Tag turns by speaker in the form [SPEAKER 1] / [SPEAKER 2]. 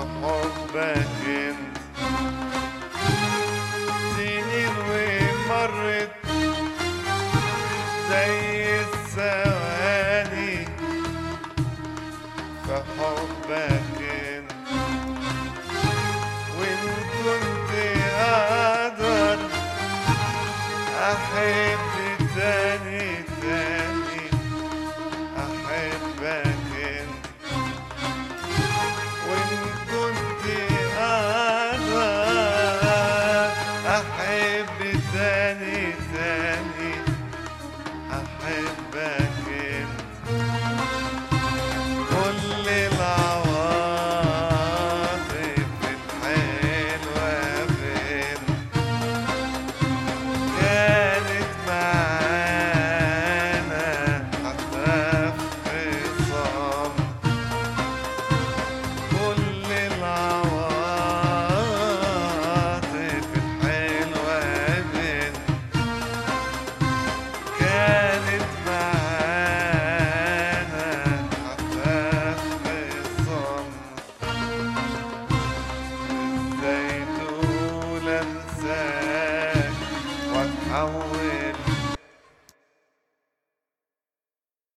[SPEAKER 1] حبك انت سنين ومرت زي الثواني في حبك انت وان كنت أقدر احب تاني Yeah. I won't let